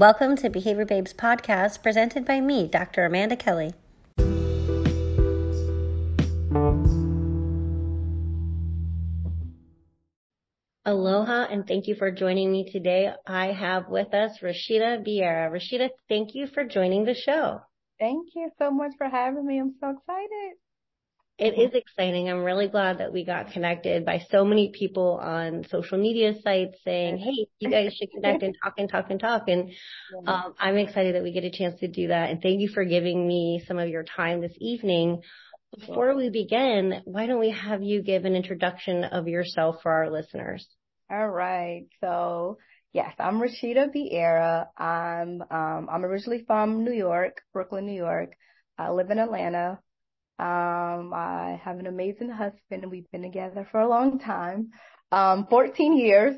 Welcome to Behavior Babes podcast presented by me, Dr. Amanda Kelly. Aloha and thank you for joining me today. I have with us Rashida Vieira. Rashida, thank you for joining the show. Thank you so much for having me. I'm so excited. It is exciting. I'm really glad that we got connected by so many people on social media sites saying, Hey, you guys should connect and talk and talk and talk. And um, I'm excited that we get a chance to do that. And thank you for giving me some of your time this evening. Before we begin, why don't we have you give an introduction of yourself for our listeners? All right. So yes, I'm Rashida Vieira. I'm, um, I'm originally from New York, Brooklyn, New York. I live in Atlanta. Um, I have an amazing husband. And we've been together for a long time, um, 14 years.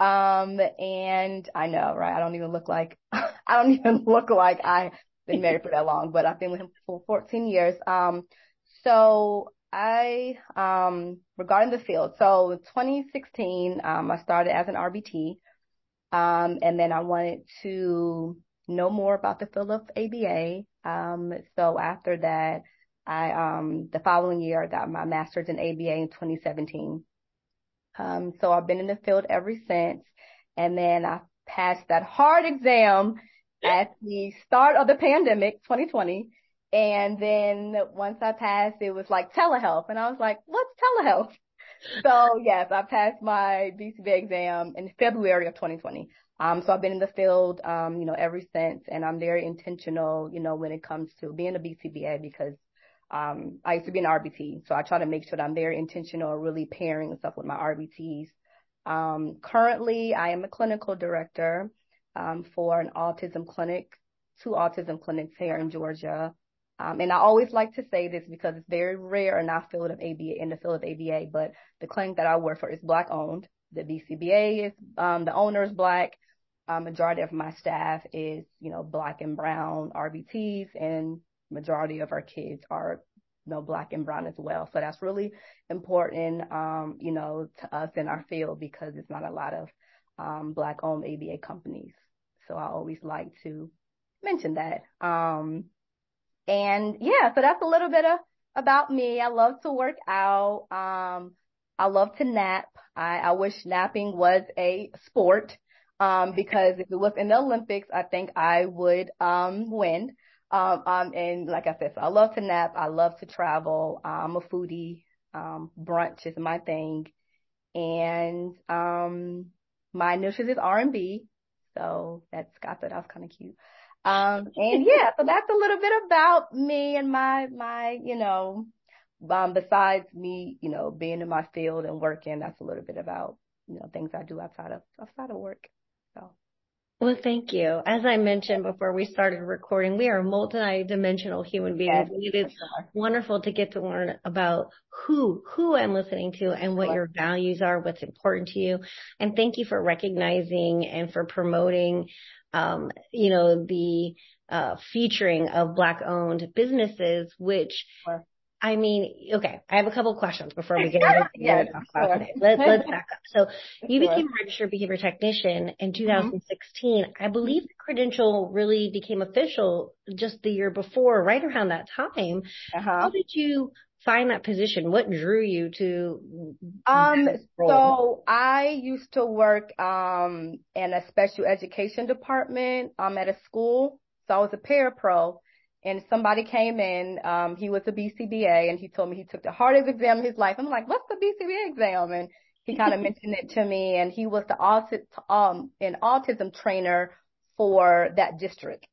Um, and I know, right? I don't even look like, I don't even look like I've been married for that long, but I've been with him for 14 years. Um, so I, um, regarding the field, so in 2016, um, I started as an RBT. Um, and then I wanted to know more about the field of ABA. Um, so after that, I, um, the following year, I got my master's in ABA in 2017. Um, so I've been in the field ever since. And then I passed that hard exam at the start of the pandemic, 2020. And then once I passed, it was like telehealth. And I was like, what's telehealth? So yes, I passed my BCBA exam in February of 2020. Um, so I've been in the field, um, you know, ever since, and I'm very intentional, you know, when it comes to being a BCBA because um, I used to be an RBT, so I try to make sure that I'm very intentional, really pairing stuff with my RBTs. Um, currently, I am a clinical director um, for an autism clinic, two autism clinics here in Georgia. Um, and I always like to say this because it's very rare in our field of ABA, in the field of ABA, but the clinic that I work for is black owned. The BCBA is, um, the owner is black. Uh, majority of my staff is, you know, black and brown RBTs and majority of our kids are know black and brown as well. So that's really important um you know to us in our field because it's not a lot of um black owned aba companies. So i always like to mention that um and yeah so that's a little bit of about me. I love to work out um i love to nap. I i wish napping was a sport um because if it was in the olympics i think i would um win um, um, and like I said, so I love to nap. I love to travel. I'm a foodie. Um, brunch is my thing. And, um, my initials is R&B. So that's, I thought that was kind of cute. Um, and yeah, so that's a little bit about me and my, my, you know, um, besides me, you know, being in my field and working, that's a little bit about, you know, things I do outside of, outside of work. So. Well, thank you. As I mentioned before we started recording, we are multi-dimensional human beings. Yes, it is wonderful to get to learn about who, who I'm listening to and what your values are, what's important to you. And thank you for recognizing and for promoting, um, you know, the, uh, featuring of black owned businesses, which sure. I mean, okay, I have a couple of questions before we get into yes, talk about sure. today. Let, let's back up. So you sure. became a registered behavior technician in 2016. Mm-hmm. I believe the credential really became official just the year before, right around that time. Uh-huh. How did you find that position? What drew you to? Um, so I used to work, um, in a special education department, um, at a school. So I was a parapro and somebody came in, um, he was a BCBA and he told me he took the hardest exam of his life. I'm like, what's the BCBA exam? And he kind of mentioned it to me and he was the autism, um, an autism trainer for that district.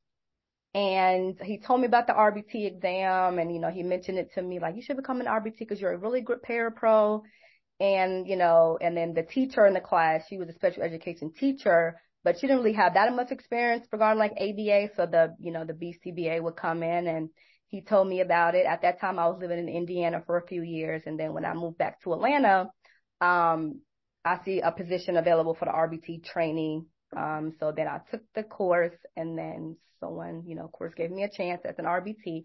And he told me about the RBT exam and, you know, he mentioned it to me like, you should become an RBT because you're a really good parapro. And, you know, and then the teacher in the class, she was a special education teacher but she didn't really have that much experience regarding like ABA. So the, you know, the BCBA would come in and he told me about it. At that time, I was living in Indiana for a few years. And then when I moved back to Atlanta, um, I see a position available for the RBT training. Um, so then I took the course and then someone, you know, of course gave me a chance as an RBT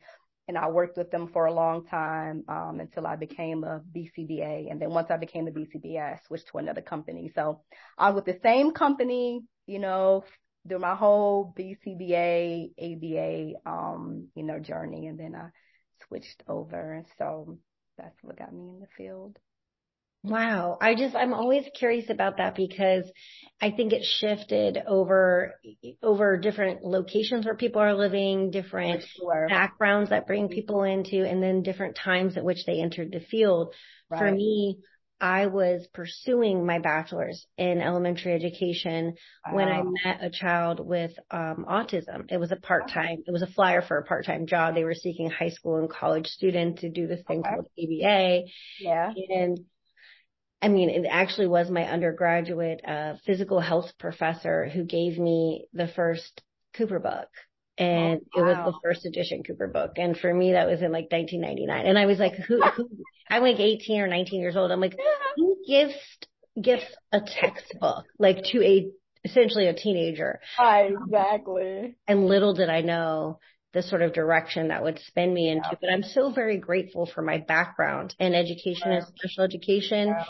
and I worked with them for a long time, um, until I became a BCBA. And then once I became a BCBA, I switched to another company. So I was with the same company you know, through my whole BCBA, ABA, um, you know, journey. And then I switched over. And So that's what got me in the field. Wow. I just, I'm always curious about that because I think it shifted over, over different locations where people are living, different sure. backgrounds that bring people into, and then different times at which they entered the field. Right. For me, I was pursuing my bachelor's in elementary education wow. when I met a child with um, autism. It was a part-time, it was a flyer for a part-time job. They were seeking high school and college students to do this thing okay. called ABA. Yeah. And I mean, it actually was my undergraduate uh, physical health professor who gave me the first Cooper book. Oh, and oh, wow. it was the first edition Cooper book. And for me, that was in like 1999. And I was like, who, who, I'm like 18 or 19 years old. I'm like, who gives, gives a textbook like to a, essentially a teenager? Ah, exactly. And little did I know the sort of direction that would spin me into. Yeah. But I'm so very grateful for my background in education yeah. and special education. Yeah.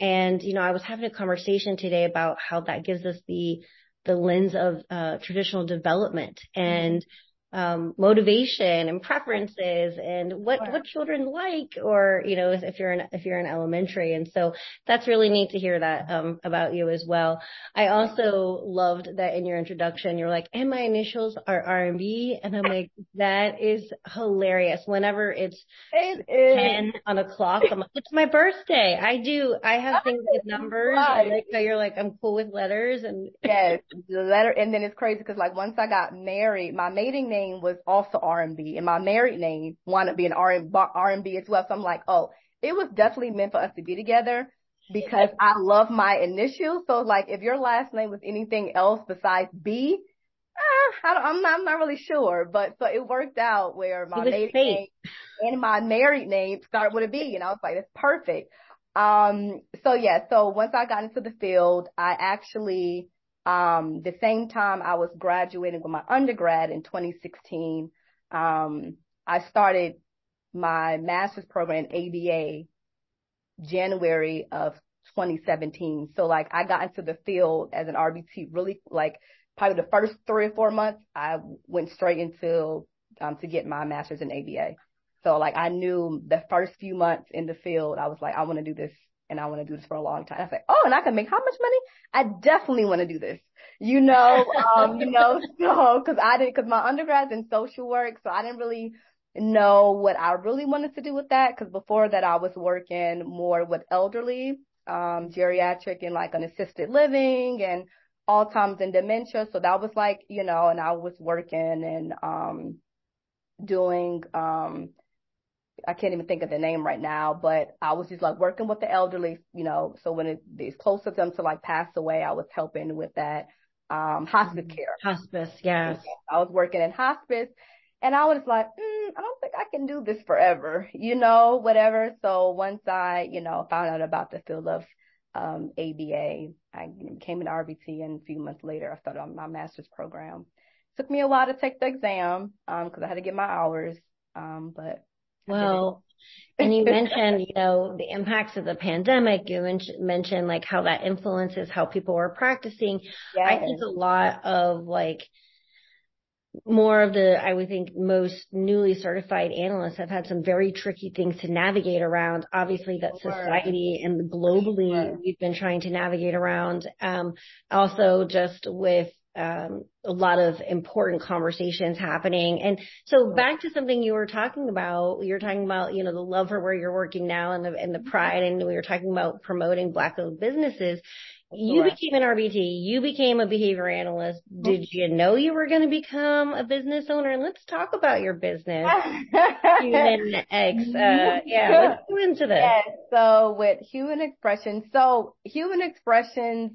And, you know, I was having a conversation today about how that gives us the the lens of uh, traditional development. And um, motivation and preferences and what what children like or you know if you're in if you're in elementary. And so that's really neat to hear that um, about you as well. I also loved that in your introduction you're like and my initials are r&b and i'm like that is hilarious. Whenever it's it is. 10 on a clock i'm like it's my birthday. I do. I have things with numbers right. Like how you're like i'm cool with letters and yes the letter and then it's crazy because like once i got married my mating name name was also R&B and my married name wound up being R&B as well. So I'm like, oh, it was definitely meant for us to be together because I love my initials. So like if your last name was anything else besides B, eh, I am not, I'm not really sure, but so it worked out where my maiden name and my married name start with a B, and I was like, it's perfect. Um, so yeah, so once I got into the field, I actually um, the same time I was graduating with my undergrad in 2016, um, I started my master's program in ABA January of 2017. So like I got into the field as an RBT really like probably the first three or four months I went straight into um, to get my master's in ABA. So like I knew the first few months in the field I was like I want to do this and I want to do this for a long time. I was like, oh, and I can make how much money? I definitely want to do this. You know, um, you know, so cause I did, cause my undergrad's in social work. So I didn't really know what I really wanted to do with that. Cause before that I was working more with elderly, um, geriatric and like an assisted living and Alzheimer's and dementia. So that was like, you know, and I was working and, um, doing, um, I can't even think of the name right now, but I was just like working with the elderly, you know, so when it, it's close to them to like pass away, I was helping with that, um, hospice mm-hmm. care. Hospice, yes. I was working in hospice and I was like, mm, I don't think I can do this forever, you know, whatever. So once I, you know, found out about the field of, um, ABA, I came in RBT and a few months later I started on my master's program. It took me a while to take the exam, um, cause I had to get my hours. Um, but well, and you mentioned, you know, the impacts of the pandemic. You mentioned like how that influences how people are practicing. Yes. I think a lot of like more of the, I would think most newly certified analysts have had some very tricky things to navigate around. Obviously that sure. society and globally sure. we've been trying to navigate around. Um, also just with um, a lot of important conversations happening. And so back to something you were talking about, you're talking about, you know, the love for where you're working now and the, and the mm-hmm. pride. And we were talking about promoting black owned businesses. You Correct. became an RBT. You became a behavior analyst. Mm-hmm. Did you know you were going to become a business owner? And let's talk about your business. Human X. Uh, yeah, let's go into this. Yes. So with Human Expression, so Human Expressions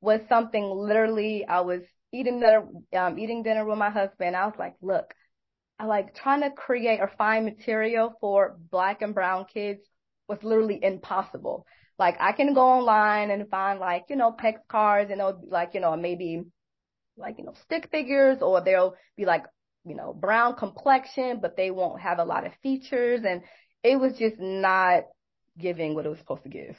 was something literally I was eating dinner, um, eating dinner with my husband. I was like, look, I like trying to create or find material for black and brown kids was literally impossible. Like I can go online and find like, you know, PECS cards and it'll be like, you know, maybe like, you know, stick figures or they'll be like, you know, brown complexion, but they won't have a lot of features. And it was just not giving what it was supposed to give.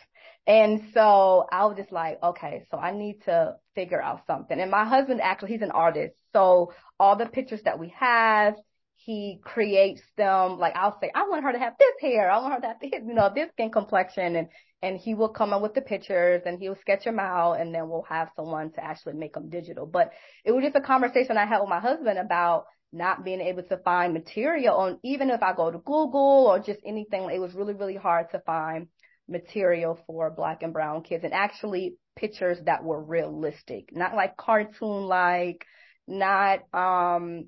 And so I was just like, okay, so I need to figure out something. And my husband actually, he's an artist. So all the pictures that we have, he creates them. Like I'll say, I want her to have this hair. I want her to have this, you know, this skin complexion. And, and he will come up with the pictures and he'll sketch them out and then we'll have someone to actually make them digital. But it was just a conversation I had with my husband about not being able to find material on even if I go to Google or just anything, it was really, really hard to find material for black and brown kids and actually pictures that were realistic, not like cartoon like, not, um,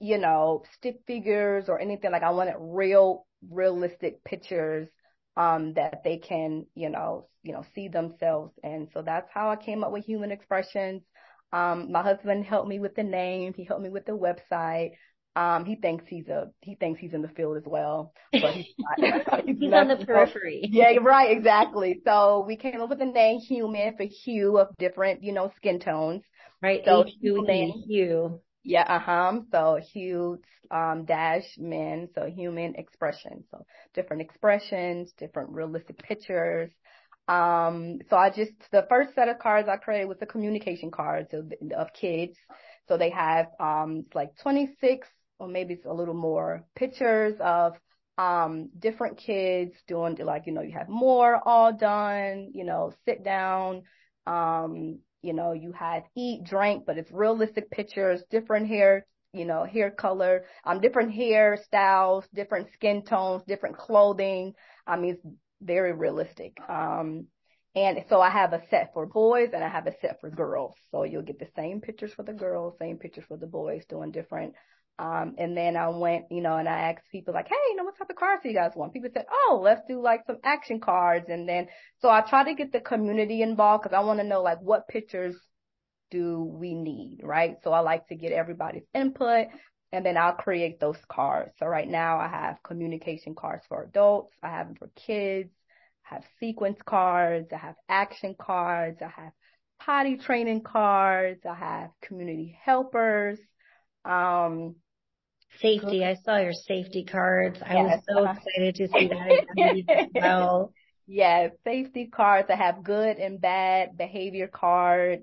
you know, stick figures or anything like I wanted real, realistic pictures, um, that they can, you know, you know, see themselves. And so that's how I came up with human expressions. Um, my husband helped me with the name. He helped me with the website. Um, he thinks he's a, he thinks he's in the field as well, but he's not. he's, he's on the periphery. Yeah, right, exactly. So we came up with the name human for hue of different, you know, skin tones. Right. So human hue. Yeah, uh-huh. So hue, um, dash men, so human expression. So different expressions, different realistic pictures, um, so I just, the first set of cards I created was the communication cards of, of kids. So they have, um, like 26 or maybe it's a little more pictures of, um, different kids doing like, you know, you have more all done, you know, sit down, um, you know, you have eat, drink, but it's realistic pictures, different hair, you know, hair color, um, different hairstyles, different skin tones, different clothing. I mean, very realistic. Um, and so I have a set for boys and I have a set for girls. So you'll get the same pictures for the girls, same pictures for the boys doing different. Um, and then I went, you know, and I asked people like, Hey, you know, what type of cards do you guys want? People said, Oh, let's do like some action cards. And then, so I try to get the community involved because I want to know like what pictures do we need, right? So I like to get everybody's input and then I'll create those cards. So right now I have communication cards for adults. I have them for kids. I have sequence cards. I have action cards. I have potty training cards. I have community helpers. Um, safety. I saw your safety cards. I yes, was so uh, excited to see that well. Yeah, safety cards. I have good and bad behavior cards.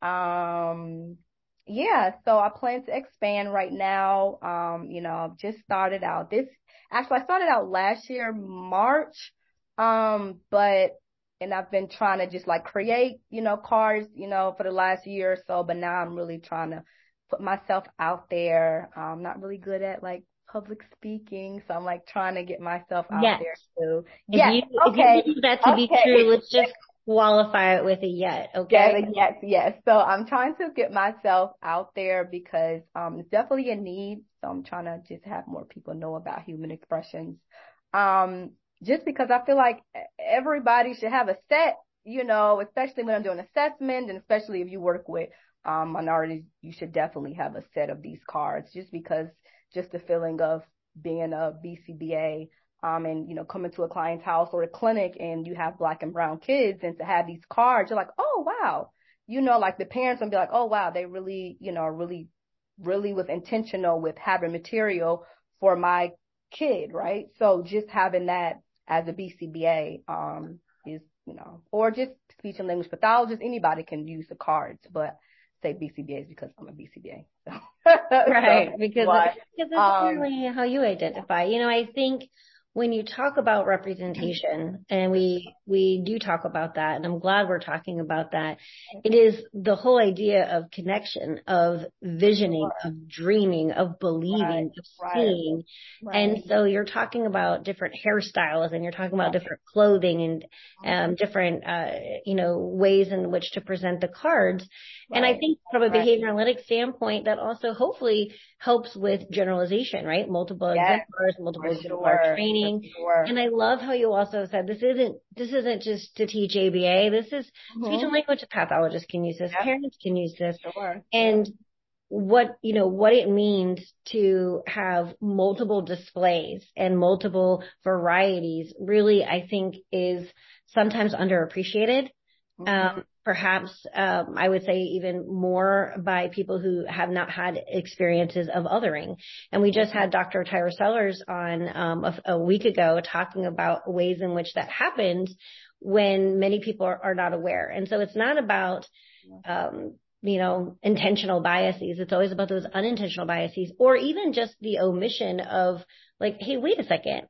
Um, yeah, so I plan to expand right now. Um, you know, I've just started out this, actually I started out last year, March. Um, but, and I've been trying to just like create, you know, cards, you know, for the last year or so, but now I'm really trying to put myself out there. I'm not really good at like public speaking, so I'm like trying to get myself out yes. there too. Yeah. okay. If you that to okay. be true, let's just qualify it with a yet. Okay. Yeah, yes, yes. So I'm trying to get myself out there because um it's definitely a need. So I'm trying to just have more people know about human expressions. Um, just because I feel like everybody should have a set, you know, especially when I'm doing assessment and especially if you work with um minorities, you should definitely have a set of these cards just because just the feeling of being a BCBA um, and, you know, coming to a client's house or a clinic and you have black and brown kids and to have these cards, you're like, oh, wow. You know, like the parents will be like, oh, wow, they really, you know, really, really was intentional with having material for my kid, right? So just having that as a BCBA, um, is, you know, or just speech and language pathologist, anybody can use the cards, but say BCBAs because I'm a BCBA. So. right. So, because, because that's um, really how you identify. You know, I think when you talk about representation, and we we do talk about that, and I'm glad we're talking about that. It is the whole idea of connection, of visioning, of dreaming, of believing, of seeing. Right. And so you're talking about different hairstyles, and you're talking about different clothing and um, different uh, you know ways in which to present the cards. And I think from a behavior analytics standpoint, that also hopefully helps with generalization, right? Multiple yes. exemplars, multiple exemplar sure. Training. Sure. And I love how you also said this isn't this isn't just to teach ABA. This is mm-hmm. speech and language pathologists can use this, yep. parents can use this. Sure. And what you know what it means to have multiple displays and multiple varieties really I think is sometimes underappreciated. Mm-hmm. Um, perhaps um, I would say even more by people who have not had experiences of othering. And we just had Dr. Tyra Sellers on um, a, a, week ago talking about ways in which that happens when many people are, are not aware. And so it's not about um, you know, intentional biases. It's always about those unintentional biases or even just the omission of like, hey, wait a second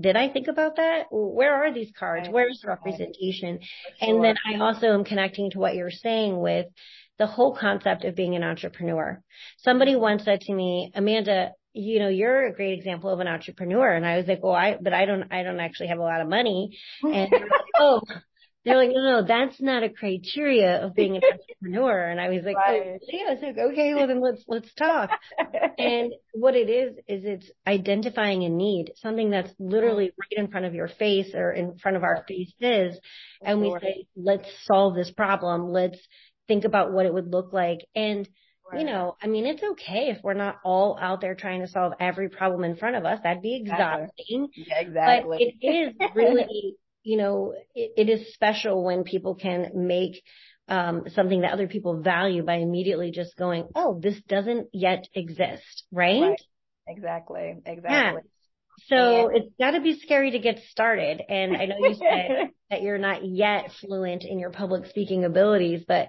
did I think about that? Where are these cards? Where's the representation? And then I also am connecting to what you're saying with the whole concept of being an entrepreneur. Somebody mm-hmm. once said to me, Amanda, you know, you're a great example of an entrepreneur. And I was like, well, I, but I don't, I don't actually have a lot of money. And oh, they're like, no, no, that's not a criteria of being an entrepreneur. And I was like, right. oh, yeah. I was like, okay, well then let's, let's talk. and what it is, is it's identifying a need, something that's literally mm-hmm. right in front of your face or in front of our faces. And we say, let's solve this problem. Let's think about what it would look like. And, you know, I mean, it's okay if we're not all out there trying to solve every problem in front of us. That'd be exhausting. Yeah, exactly. But it is really you know, it, it is special when people can make um, something that other people value by immediately just going, oh, this doesn't yet exist, right? right. Exactly. Exactly. Yeah. So it's got to be scary to get started. And I know you said that you're not yet fluent in your public speaking abilities, but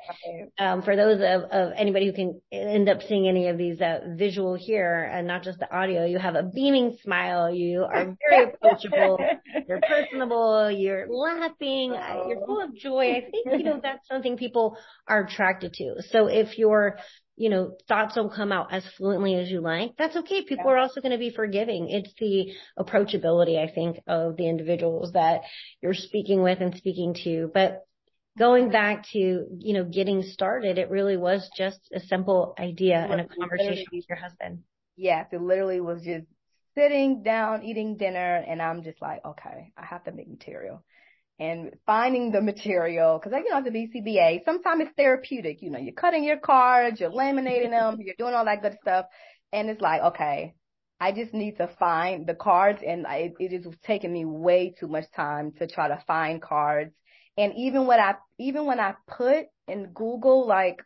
um, for those of, of, anybody who can end up seeing any of these uh, visual here and not just the audio, you have a beaming smile. You are very approachable. you're personable. You're laughing. Uh, you're full of joy. I think, you know, that's something people are attracted to. So if you're you know, thoughts don't come out as fluently as you like, that's okay. People yeah. are also going to be forgiving. It's the approachability, I think, of the individuals that you're speaking with and speaking to. But going back to, you know, getting started, it really was just a simple idea and a conversation with your husband. Yes, it literally was just sitting down, eating dinner, and I'm just like, okay, I have to make material and finding the material because you know the BCBA sometimes it's therapeutic. You know, you're cutting your cards, you're laminating them, you're doing all that good stuff, and it's like okay, I just need to find the cards, and I, it is taking me way too much time to try to find cards. And even when I even when I put in Google like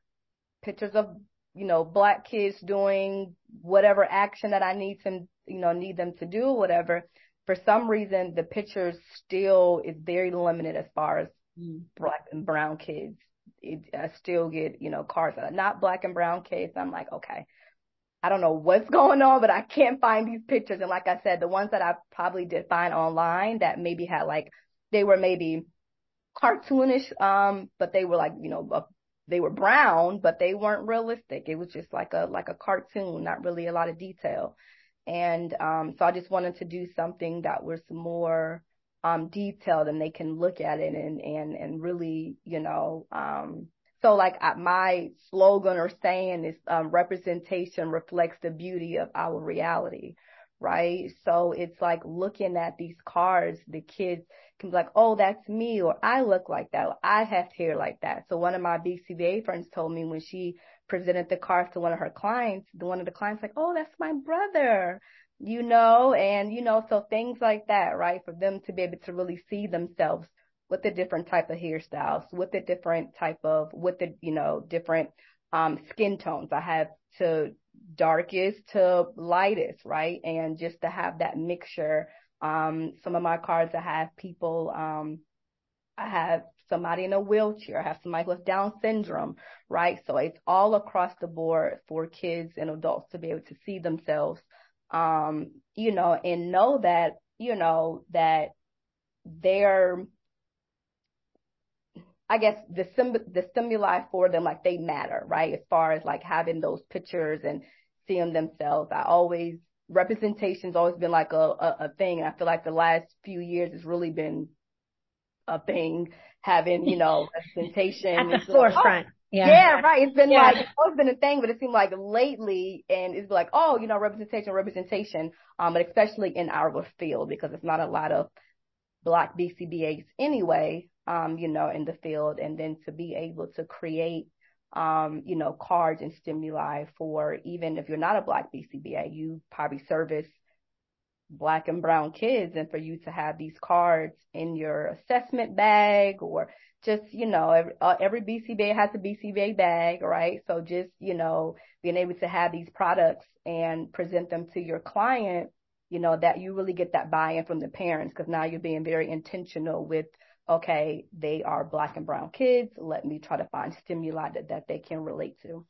pictures of you know black kids doing whatever action that I need them you know need them to do whatever for some reason the pictures still is very limited as far as mm. black and brown kids. It, I still get, you know, cards that are not black and brown kids. I'm like, okay, I don't know what's going on, but I can't find these pictures. And like I said, the ones that I probably did find online that maybe had like, they were maybe cartoonish, um, but they were like, you know, uh, they were brown, but they weren't realistic. It was just like a, like a cartoon, not really a lot of detail. And um, so I just wanted to do something that was more um, detailed and they can look at it and, and, and really, you know, um, so like my slogan or saying is um, representation reflects the beauty of our reality, right? So it's like looking at these cards, the kids can be like, oh, that's me, or I look like that, or I have hair like that. So one of my BCBA friends told me when she presented the cards to one of her clients, the one of the clients like, oh, that's my brother, you know, and you know, so things like that, right? For them to be able to really see themselves with the different type of hairstyles, with the different type of, with the, you know, different um, skin tones. I have to darkest to lightest, right? And just to have that mixture. Um, some of my cards I have people, um, I have somebody in a wheelchair, I have somebody with Down syndrome, right? So it's all across the board for kids and adults to be able to see themselves, um, you know, and know that, you know, that they're, I guess the sim- the stimuli for them, like they matter, right? As far as like having those pictures and seeing themselves, I always representation's always been like a, a, a thing. And I feel like the last few years has really been a thing having, you know, representation. At the forefront. Like, oh, yeah. yeah, right. It's been yeah. like, it's always been a thing, but it seemed like lately, and it's like, oh, you know, representation, representation, um, but especially in our field, because it's not a lot of black BCBAs anyway, um, you know, in the field, and then to be able to create, um, you know, cards and stimuli for even if you're not a black BCBA, you probably service black and brown kids and for you to have these cards in your assessment bag or just, you know, every, uh, every BCBA has a BCBA bag, right? So just, you know, being able to have these products and present them to your client, you know, that you really get that buy-in from the parents because now you're being very intentional with, okay, they are black and brown kids. Let me try to find stimuli that, that they can relate to.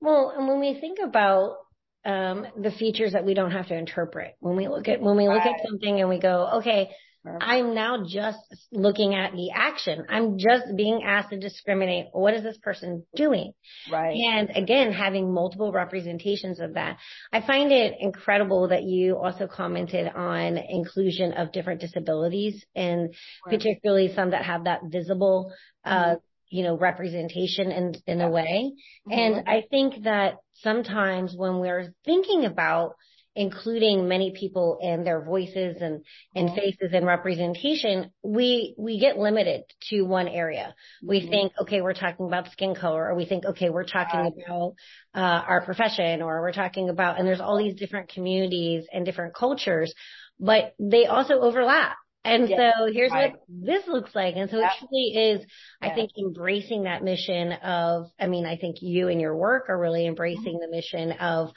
Well, and when we think about um, the features that we don't have to interpret, when we look at when we look right. at something and we go, okay, I'm now just looking at the action. I'm just being asked to discriminate. What is this person doing? Right. And again, having multiple representations of that. I find it incredible that you also commented on inclusion of different disabilities and right. particularly some that have that visible, uh, mm-hmm. uh, you know, representation in, in a way. Mm-hmm. And I think that sometimes when we're thinking about including many people and their voices and, and mm-hmm. faces and representation, we, we get limited to one area. We mm-hmm. think, okay, we're talking about skin color or we think, okay, we're talking about, uh, our profession or we're talking about, and there's all these different communities and different cultures, but they also overlap. And yes, so here's right. what this looks like. And so it truly is, I think, embracing that mission of, I mean, I think you and your work are really embracing mm-hmm. the mission of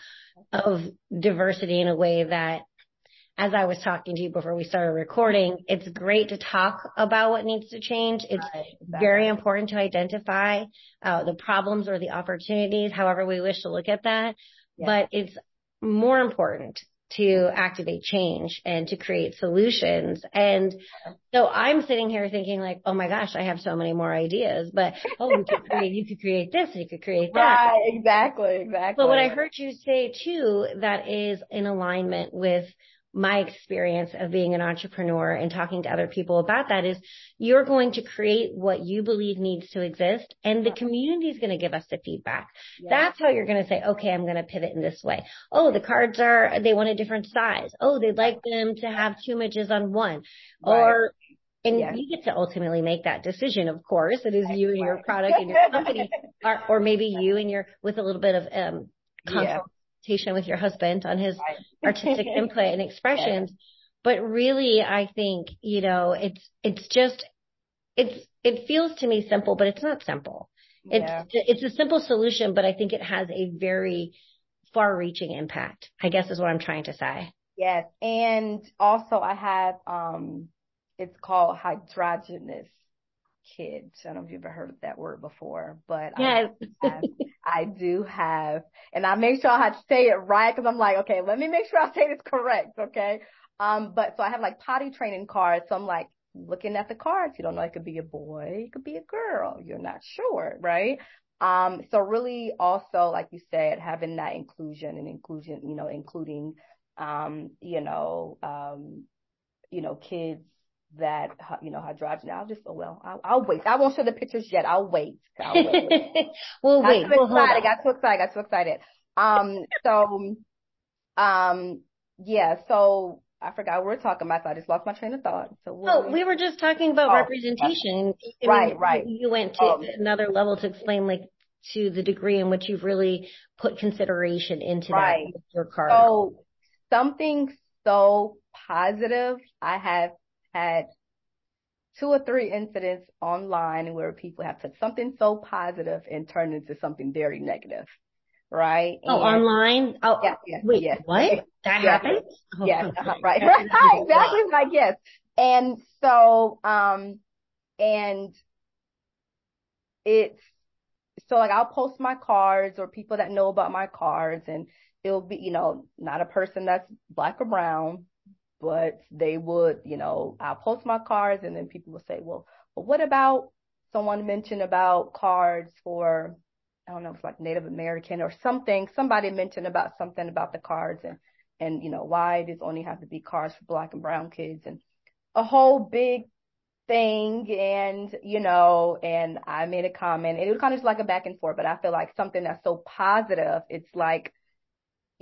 of diversity in a way that as I was talking to you before we started recording, it's great to talk about what needs to change. It's right, exactly. very important to identify uh, the problems or the opportunities, however we wish to look at that. Yeah. But it's more important to activate change and to create solutions. And so I'm sitting here thinking like, oh my gosh, I have so many more ideas, but oh, you could create, you could create this, you could create that. Right, exactly, exactly. But what I heard you say too, that is in alignment with my experience of being an entrepreneur and talking to other people about that is you're going to create what you believe needs to exist and the community is going to give us the feedback. Yeah. That's how you're going to say, okay, I'm going to pivot in this way. Oh, the cards are, they want a different size. Oh, they'd like them to have two images on one right. or and yes. you get to ultimately make that decision, of course. It is you and your product and your company, or, or maybe you and your, with a little bit of, um, yeah with your husband on his artistic input and expressions. Yeah. But really, I think, you know, it's, it's just, it's, it feels to me simple, but it's not simple. Yeah. It's, it's a simple solution, but I think it has a very far reaching impact, I guess is what I'm trying to say. Yes. And also I have, um, it's called hydrogenous kids. I don't know if you've ever heard of that word before, but yes. I, have, I do have, and I make sure I have to say it right because I'm like, okay, let me make sure I say this correct, okay? Um, but so I have like potty training cards. So I'm like looking at the cards. You don't know, it could be a boy, it could be a girl. You're not sure, right? Um, so really also, like you said, having that inclusion and inclusion, you know, including, um, you know, um, you know, kids that you know hydrogen. I'll just oh well, I'll, I'll, wait. I won't show the pictures yet. I'll wait. I'll wait. well, got wait. Too excited. I got too excited. I got too excited. Um. So, um. Yeah. So I forgot what we are talking about. So I just lost my train of thought. So oh, we were just talking about oh, representation. Right. mean, right. You went to um, another level to explain like to the degree in which you've really put consideration into right. that your card. So something so positive I have had two or three incidents online where people have said something so positive and turned into something very negative. Right. Oh, and, online? Oh, yeah, yeah, wait, yes. what? That yes. happened? Oh, yes, uh-huh, right, right, exactly, like, yes. And so, um, and it's, so like I'll post my cards or people that know about my cards and it'll be, you know, not a person that's black or brown, but they would, you know, I'll post my cards and then people will say, well, but what about someone mentioned about cards for, I don't know, it's like Native American or something. Somebody mentioned about something about the cards and, and, you know, why does only have to be cards for black and brown kids and a whole big thing. And, you know, and I made a comment it was kind of just like a back and forth, but I feel like something that's so positive. It's like,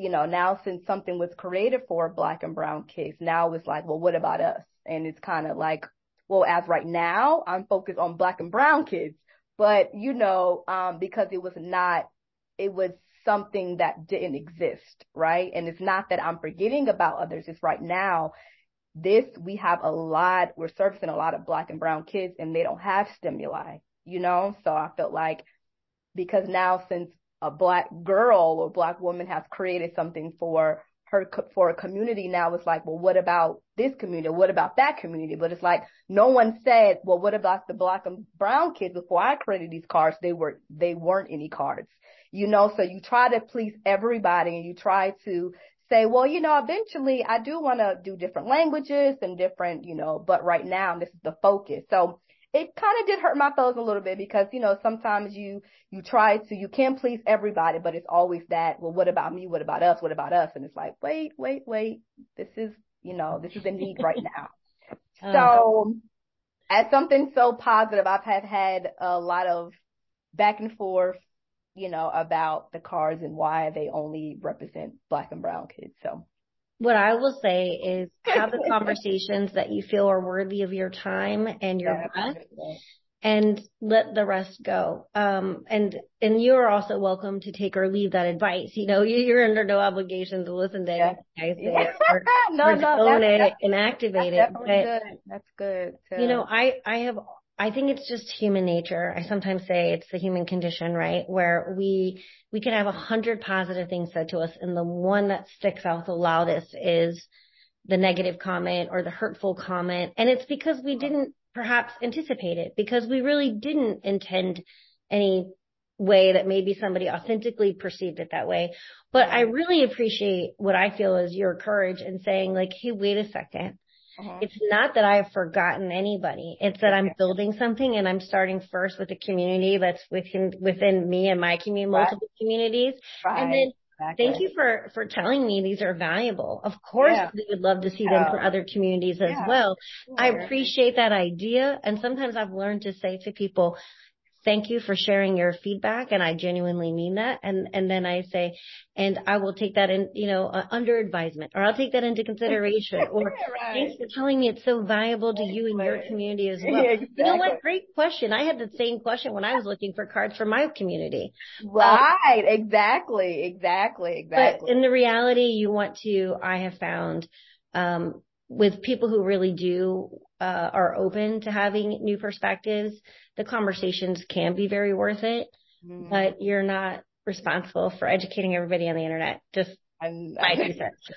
you know, now since something was created for black and brown kids, now it's like, well, what about us? And it's kind of like, well, as right now, I'm focused on black and brown kids, but you know, um, because it was not, it was something that didn't exist, right? And it's not that I'm forgetting about others. It's right now, this, we have a lot, we're servicing a lot of black and brown kids and they don't have stimuli, you know? So I felt like because now since a black girl or black woman has created something for her, for a community now, it's like, well, what about this community? What about that community? But it's like, no one said, well, what about the black and brown kids before I created these cards? They were, they weren't any cards, you know? So you try to please everybody and you try to say, well, you know, eventually I do want to do different languages and different, you know, but right now this is the focus. So it kind of did hurt my feelings a little bit because, you know, sometimes you, you try to, you can please everybody, but it's always that, well, what about me? What about us? What about us? And it's like, wait, wait, wait. This is, you know, this is the need right now. So as something so positive, I've have had a lot of back and forth you know, about the cards and why they only represent black and brown kids. So what I will say is have the conversations that you feel are worthy of your time and your yeah, breath and let the rest go. Um, and, and you're also welcome to take or leave that advice. You know, you're under no obligation to listen to yeah. guys say yeah. or, no, or no, own it and activate it. But, good. That's good. Too. You know, I, I have I think it's just human nature. I sometimes say it's the human condition, right? Where we, we can have a hundred positive things said to us and the one that sticks out the loudest is the negative comment or the hurtful comment. And it's because we didn't perhaps anticipate it because we really didn't intend any way that maybe somebody authentically perceived it that way. But I really appreciate what I feel is your courage in saying like, Hey, wait a second. Uh-huh. It's not that I've forgotten anybody. It's that I'm building something and I'm starting first with a community that's within, within me and my community, right. multiple communities. Right. And then Exactly. Thank you for, for telling me these are valuable. Of course, yeah. we would love to see them for other communities as yeah. well. Sure. I appreciate that idea. And sometimes I've learned to say to people, thank you for sharing your feedback and I genuinely mean that. And, and then I say, and I will take that in, you know, uh, under advisement or I'll take that into consideration or right. thanks for telling me it's so valuable to you and your community as well. Yeah, exactly. You know what? Great question. I had the same question when I was looking for cards for my community. Right. Um, exactly. Exactly. Exactly. But in the reality you want to, I have found, um, with people who really do uh, are open to having new perspectives, the conversations can be very worth it. Mm-hmm. But you're not responsible for educating everybody on the internet. Just I'm, my two cents.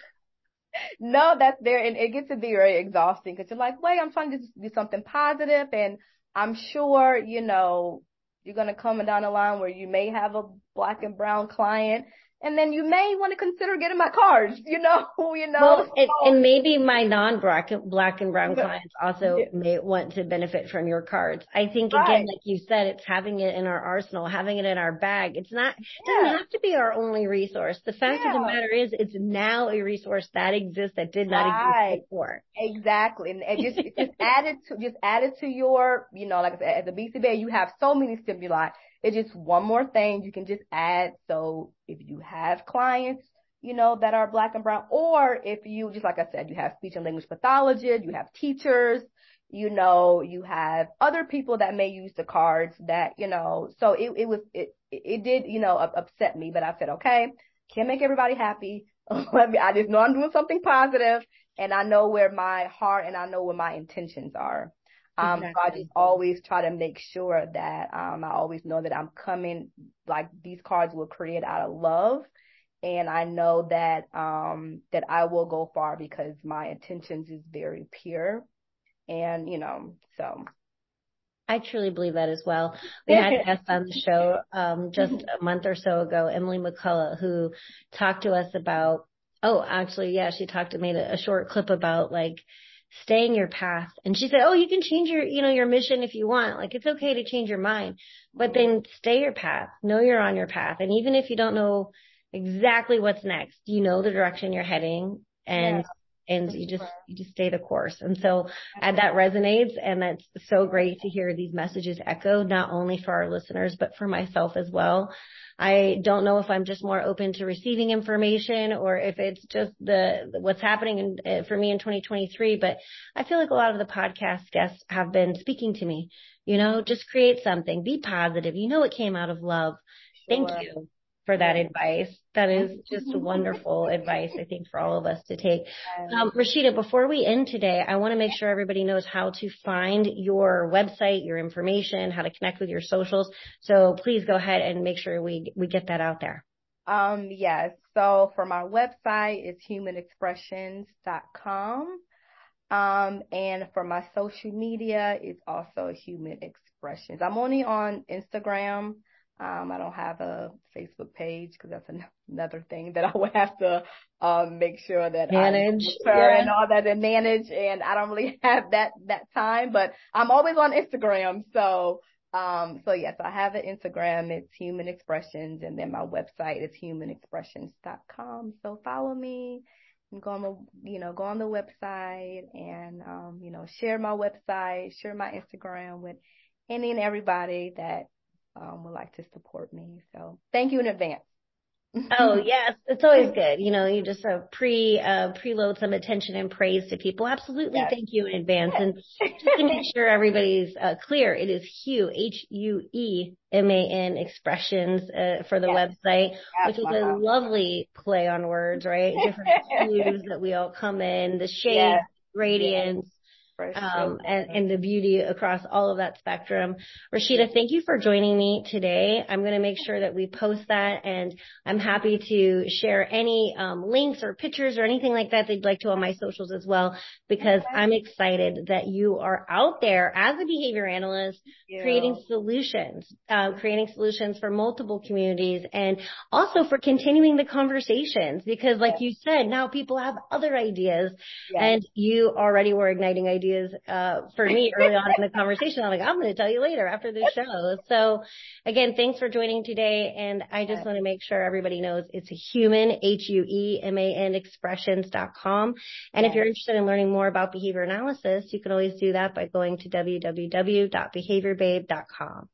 No, that's there, and it gets to be very exhausting because you're like, wait, I'm trying to do something positive, and I'm sure you know you're gonna come down the line where you may have a black and brown client and then you may want to consider getting my cards, you know, you know. Well, and, and maybe my non-black black and brown clients also yeah. may want to benefit from your cards. I think right. again, like you said, it's having it in our arsenal, having it in our bag. It's not, it yeah. doesn't have to be our only resource. The fact yeah. of the matter is it's now a resource that exists that did not right. exist before. Exactly. And, and just, just add it to, just add it to your, you know, like I said, as a BCBA, you have so many stimuli it's just one more thing you can just add. So if you have clients, you know, that are black and brown, or if you, just like I said, you have speech and language pathologists, you have teachers, you know, you have other people that may use the cards that, you know, so it, it was, it, it did, you know, upset me, but I said, okay, can't make everybody happy. Let me, I just know I'm doing something positive and I know where my heart and I know where my intentions are. Um, exactly. so I just always try to make sure that, um, I always know that I'm coming, like these cards will create out of love. And I know that, um, that I will go far because my intentions is very pure. And, you know, so. I truly believe that as well. We had a guest on the show, um, just a month or so ago, Emily McCullough, who talked to us about, oh, actually, yeah, she talked, to made a, a short clip about like, staying your path. And she said, Oh, you can change your, you know, your mission if you want. Like it's okay to change your mind, but then stay your path. Know you're on your path. And even if you don't know exactly what's next, you know the direction you're heading and, yeah. And you just, you just stay the course. And so and that resonates and that's so great to hear these messages echoed, not only for our listeners, but for myself as well. I don't know if I'm just more open to receiving information or if it's just the what's happening in, uh, for me in 2023. But I feel like a lot of the podcast guests have been speaking to me. You know, just create something, be positive. You know, it came out of love. Thank you. For that advice. That is just wonderful advice, I think, for all of us to take. Um, Rashida, before we end today, I want to make sure everybody knows how to find your website, your information, how to connect with your socials. So please go ahead and make sure we, we get that out there. Um, yes. So for my website, it's humanexpressions.com. Um, and for my social media, it's also Human Expressions. I'm only on Instagram. Um, I don't have a Facebook page because that's another thing that I would have to um, make sure that manage I yeah. and all that and manage. And I don't really have that that time, but I'm always on Instagram. So um, so yes, I have an Instagram. It's Hueman Expressions, and then my website is huemanexpressions.com. So follow me and go on the you know go on the website and um, you know share my website, share my Instagram with any and everybody that um, would like to support me. So thank you in advance. oh yes, it's always good. You know, you just uh, pre uh, preload some attention and praise to people. Absolutely, yes. thank you in advance. And just to make sure everybody's uh, clear, it is Hue H U E M A N expressions uh, for the yes. website, yes, which is a lovely play on words, right? Different hues that we all come in, the shade, radiance um, and, and the beauty across all of that spectrum. Rashida, thank you for joining me today. I'm going to make sure that we post that and I'm happy to share any um, links or pictures or anything like that they'd like to on my socials as well, because okay. I'm excited that you are out there as a behavior analyst creating solutions, uh, creating solutions for multiple communities and also for continuing the conversations because like yes. you said, now people have other ideas yes. and you already were igniting ideas ideas uh, for me early on in the conversation. I'm like, I'm going to tell you later after the show. So again, thanks for joining today. And I just want to make sure everybody knows it's a hueman, H-U-E-M-A-N expressions.com. And if you're interested in learning more about behavior analysis, you can always do that by going to www.behaviorbabe.com.